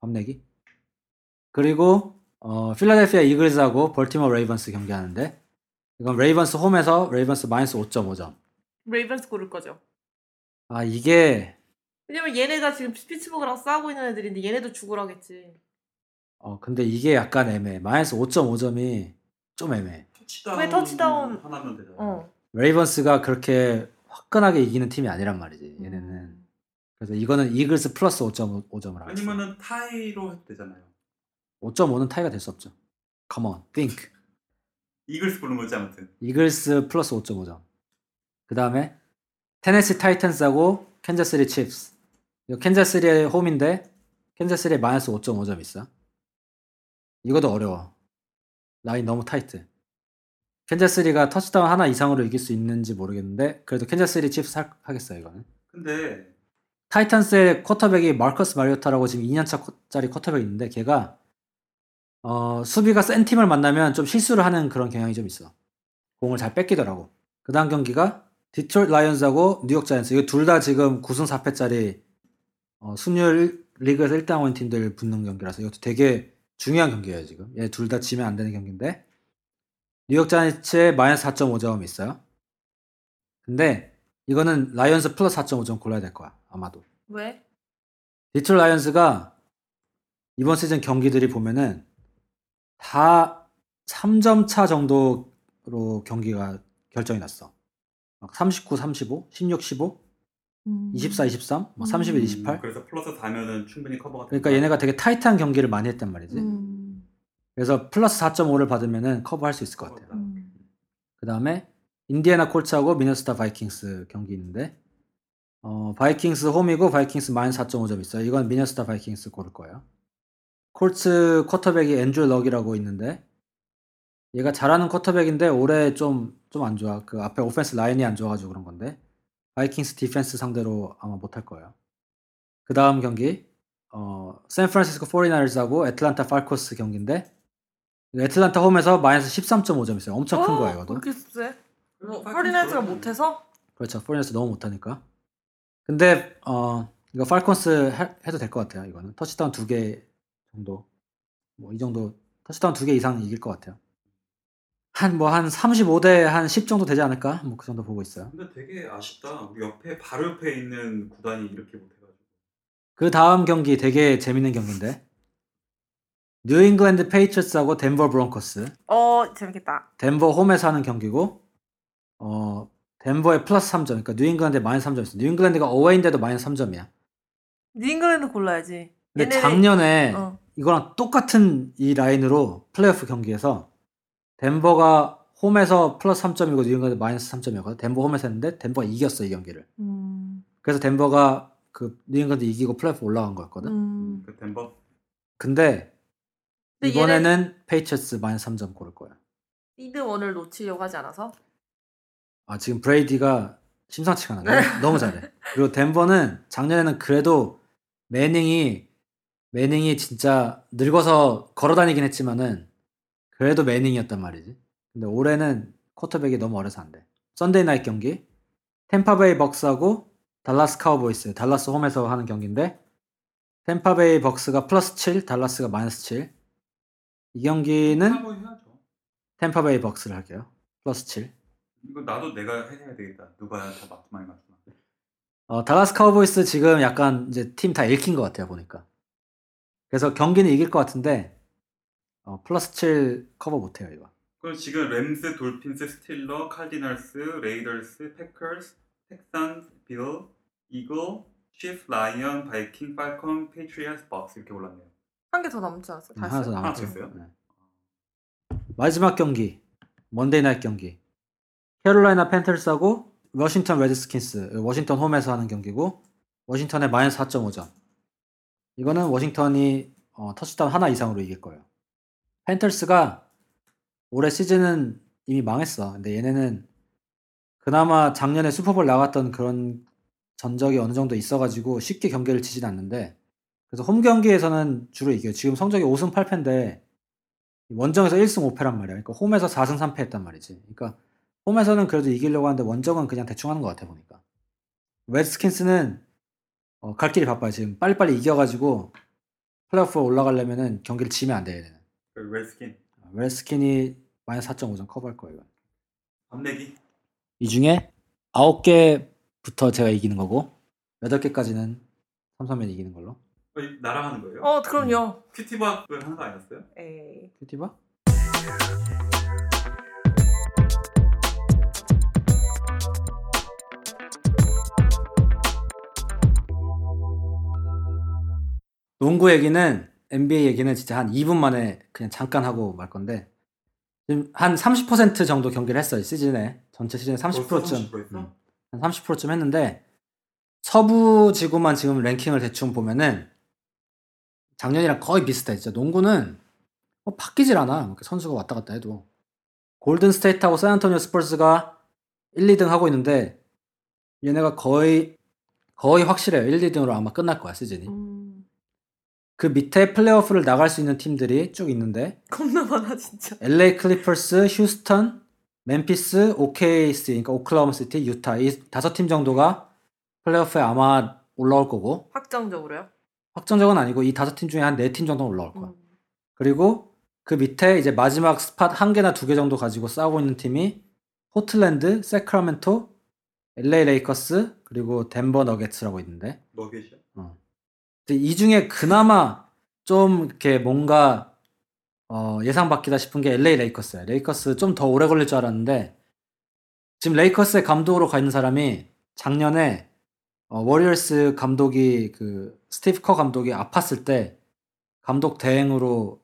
밥 내기. 그리고 어, 필라델피아 이글스하고 볼티모어 레이븐스 경기하는데 이건 레이븐스 홈에서 레이븐스 마이너스 5.5점. 레이븐스 고를 거죠. 아 이게 왜냐면 얘네가 지금 피츠버그랑 싸우고 있는 애들인데 얘네도 죽으라겠지. 어 근데 이게 약간 애매해. 마이너스 5.5점이 좀 애매해. 터치다운 왜 터치다운- 하나면 되잖아. 어. 레이븐스가 그렇게 화끈하게 이기는 팀이 아니란 말이지. 얘네는. 음. 그래서 이거는 이글스 플러스 5.5점을 하겠어. 아니면은 타이로 해도 되잖아요. 5.5는 타이가 될 수 없죠. Come on, think. 이글스 부른 거지 아무튼. 이글스 플러스 5.5점. 그 다음에 테네시 타이탄스하고 캔자스리 칩스. 이거 캔자스리의 홈인데 캔자스리에 마이너스 5.5점 있어. 이것도 어려워. 라인 너무 타이트. 캔자스리가 터치다운 하나 이상으로 이길 수 있는지 모르겠는데 그래도 캔자스리 칩스 할- 하겠어요 이거는. 근데 타이탄스의 쿼터백이 마커스 마리오타라고 지금 2년차짜리 쿼터백이 있는데 걔가 어, 수비가 센 팀을 만나면 좀 실수를 하는 그런 경향이 좀 있어. 공을 잘 뺏기더라고. 그 다음 경기가 디트로이트 라이언즈하고 뉴욕 자이언츠. 이거 둘 다 지금 9승 4패짜리 어, 순위를 리그에서 1등 하고 팀들 붙는 경기라서 이것도 되게 중요한 경기예요 지금. 얘 둘 다 지면 안 되는 경기인데 뉴욕 자이언츠에 마이너스 4.5점 있어요. 근데 이거는 라이언즈 플러스 4.5점 골라야 될 거야 아마도. 왜? 디트로이트 라이언스가 이번 시즌 경기들이 보면은 다 3점 차 정도로 경기가 결정이 났어. 막 39, 35, 16, 15, 음. 24, 23, 막 31, 음. 28. 그래서 플러스 4면은 충분히 커버가 그러니까. 얘네가 되게 타이트한 경기를 많이 했단 말이지. 음. 그래서 플러스 4.5를 받으면은 커버할 수 있을 것 같아요. 음. 그 다음에 인디애나 콜츠하고 미네소타 바이킹스 경기 있는데 어, 바이킹스 홈이고 바이킹스 마이너스 4.5점 있어요. 이건 미네소타 바이킹스 고를 거예요. 콜츠 쿼터백이 앤드류 럭이라고 있는데 얘가 잘하는 쿼터백인데 올해 좀 좀 안 좋아. 그 앞에 offense line이 안 좋아가지고 그런 건데 바이킹스 디펜스 상대로 아마 못할 거예요. 그 다음 경기 어, 샌프란시스코 49ers하고 애틀란타 팔콘스 경기인데 애틀란타 홈에서 마이너스 13.5점 있어요. 엄청 큰 어, 거예요, 이것도. 그렇게 세? 뭐, 포티나이너스가. 못해서? 그렇죠. 49ers 너무 못하니까. 근데 어, 이거 팔콘스 해, 해도 될 것 같아요. 이거는 터치다운 두 개 정도, 뭐 이 정도 터치다운 두 개 이상 이길 것 같아요. 한 뭐 한 35대 한 10 정도 되지 않을까? 뭐 그 정도 보고 있어요. 근데 되게 아쉽다. 우리 옆에 바로 옆에 있는 구단이 이렇게 못해가지고. 그 다음 경기 되게 재밌는 경기인데 뉴잉글랜드 페이트리어츠하고 덴버 브론코스. 어, 재밌겠다. 덴버 홈에서 하는 경기고 어 덴버에 플러스 3점. 그러니까 뉴잉글랜드에 마이너스 3점 있어. 뉴잉글랜드가 어웨이인데도 마이너스 3점이야. 뉴잉글랜드 골라야지. 근데 얘네는- 작년에 어. 이거랑 똑같은 이 라인으로 플레이오프 경기에서 덴버가 홈에서 플러스 3점이고 뉴잉글랜드 마이너스 3점이었거든. 덴버 홈에서 했는데 덴버가 이겼어 이 경기를. 음, 그래서 덴버가 그 뉴잉글랜드 이기고 플레이오프 올라간 거였거든. 음. 그 덴버. 근데 이번에는 페이트리어츠 마이너스 3점 고를 거야. seed one을 놓치려고 하지 않아서? 아 지금 브레이디가 심상치가 않아. 너무, 너무 잘해. 그리고 덴버는 작년에는 그래도 매닝이 매닝이 진짜 늙어서 걸어다니긴 했지만은 그래도 매닝이었단 말이지. 근데 올해는 쿼터백이 너무 어려서 안 돼. Sunday night 경기 템파베이 벅스하고 달라스 카우보이스 달라스 홈에서 하는 경기인데 템파베이 벅스가 플러스 7 달라스가 마이너스 7 이 경기는 한번 해야죠. 템파베이 벅스를 할게요. 플러스 7 이거 나도 내가 해야 되겠다. 누가 더 맞- 많이 맞추나. 어, 달라스 카우보이스 지금 약간 이제 팀 다 읽힌 것 같아요, 보니까. 그래서 경기는 이길 것 같은데, 어, 플러스 7 커버 못해요, 이거. 그럼 지금 램스, 돌핀스, 스틸러, 칼디널스, 레이더스, 패커스, 텍산스, 빌, 이글, 치프, 라이언, 바이킹, 팔콘, 페이트리어스, 벅스 이렇게 올랐네요. 한 개 더 남지 않았어요? 다 하나 더 했어요? 남았죠. 아, 됐어요? 네. 마지막 경기, Monday night 경기. 캐롤라이나 팬터스하고 워싱턴 레드스킨스, 워싱턴 홈에서 하는 경기고, 워싱턴의 마이너스 4.5점. 이거는 워싱턴이 어, 터치다운 하나 이상으로 이길 거예요. 팬터스가 올해 시즌은 이미 망했어. 근데 얘네는 그나마 작년에 슈퍼볼 나갔던 그런 전적이 어느 정도 있어가지고 쉽게 경기를 치진 않는데 그래서 홈 경기에서는 주로 이겨요. 지금 성적이 5승 8패인데 원정에서 1승 5패란 말이야. 그러니까 홈에서 4승 3패 했단 말이지. 그러니까 홈에서는 그래도 이기려고 하는데 원정은 그냥 대충 하는 것 같아 보니까. 레드스킨스는 어, 갈 길이 바빠요. 지금 빨리빨리 이겨가지고 플레이오프 올라가려면은 경기를 지면 안 돼. 얘네는. 그 레드스킨. 레드스킨이 마이너스 4.5점 커버할 거예요. 밤내기. 이 중에 9개부터 제가 이기는 거고 8개까지는 삼성면 이기는 걸로. 나랑 하는 거예요? 어, 그럼요. 큐티박을 하는 거 아니었어요? 에이. 큐티바? 농구 얘기는 NBA 얘기는 진짜 한 2분 만에 그냥 잠깐 하고 말 건데 지금 한 30% 정도 경기를 했어요 시즌에 전체 시즌에 30%쯤 벌써 30% 했어? 음, 한 30%쯤 했는데 서부 지구만 지금 랭킹을 대충 보면은 작년이랑 거의 비슷해. 진짜 농구는 뭐 바뀌질 않아. 이렇게 선수가 왔다 갔다 해도 골든 스테이트하고 샌안토니오 스퍼스가 1, 2등 하고 있는데 얘네가 거의 거의 확실해요. 1, 2등으로 아마 끝날 거야 시즌이. 음, 그 밑에 플레이오프를 나갈 수 있는 팀들이 쭉 있는데 겁나 많아, 진짜. LA 클리퍼스, 휴스턴, 멤피스, OKC, 그러니까 오클라호마 시티, 유타 이 다섯 팀 정도가 플레이오프에 아마 올라올 거고 확정적으로요? 확정적은 아니고 이 다섯 팀 중에 한 네 팀 정도 는 올라올 거야. 음. 그리고 그 밑에 이제 마지막 spot 한 개나 두 개 정도 가지고 싸우고 있는 팀이 포틀랜드, 세크라멘토, LA 레이커스 그리고 덴버 너겟츠라고 있는데 너겟이야? 근데 이 중에 그나마 좀 이렇게 뭔가 어, 예상 밖이다 싶은 게 LA 레이커스야. 레이커스 좀 더 오래 걸릴 줄 알았는데 지금 레이커스의 감독으로 가 있는 사람이 작년에 어, 워리어스 감독이 그 스티브 커 감독이 아팠을 때 감독 대행으로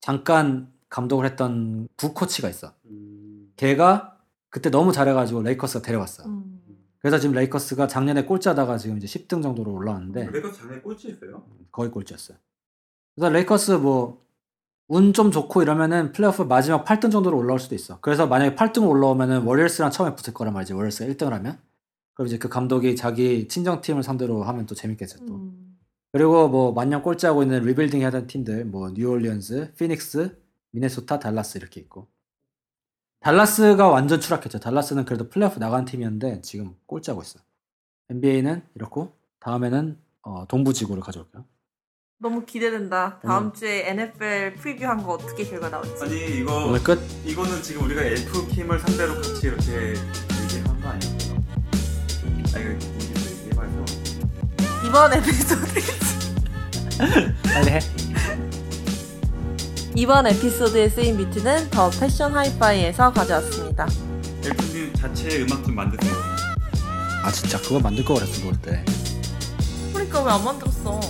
잠깐 감독을 했던 부 코치가 있어. 음. 걔가 그때 너무 잘해가지고 레이커스가 데려왔어. 음. 그래서 지금 레이커스가 작년에 꼴찌하다가 지금 이제 10등 정도로 올라왔는데 레이커스 작년에 꼴찌했어요. 거의 꼴찌였어요. 그래서 레이커스 뭐 운 좀 좋고 이러면은 플레이오프 마지막 8등 정도로 올라올 수도 있어. 그래서 만약에 8등 올라오면은 워리어스랑 처음에 붙을 거란 말이지. 워리어스가 1등을 하면. 그럼 이제 그 감독이 자기 친정 팀을 상대로 하면 또 재밌겠죠 또. 음. 그리고 뭐 만년 꼴찌하고 있는 리빌딩 하던 팀들 뭐 뉴올리언스, 피닉스, 미네소타, 달라스 이렇게 있고. 달라스가 완전 추락했죠. 달라스는 그래도 플레이오프 나간 팀이었는데 지금 꼴찌하고 있어. NBA는 이렇고 다음에는 어, 동부지구를 가져올게요. 너무 기대된다. 다음 음. 주에 NFL 프리뷰한 거 어떻게 결과 나올지. 아니 이거 오늘 끝. 이거는 지금 우리가 엘프 킴을 상대로 같이 이렇게 이번 에피소드 빨리 해. 이번 에피소드에 쓰인 비트는 더 패션 하이파이에서 가져왔습니다. 엘프님 자체 음악 좀 만드세요. 아 진짜 그거 만들 거 그랬어 그때. 그러니까 왜 안 만들었어?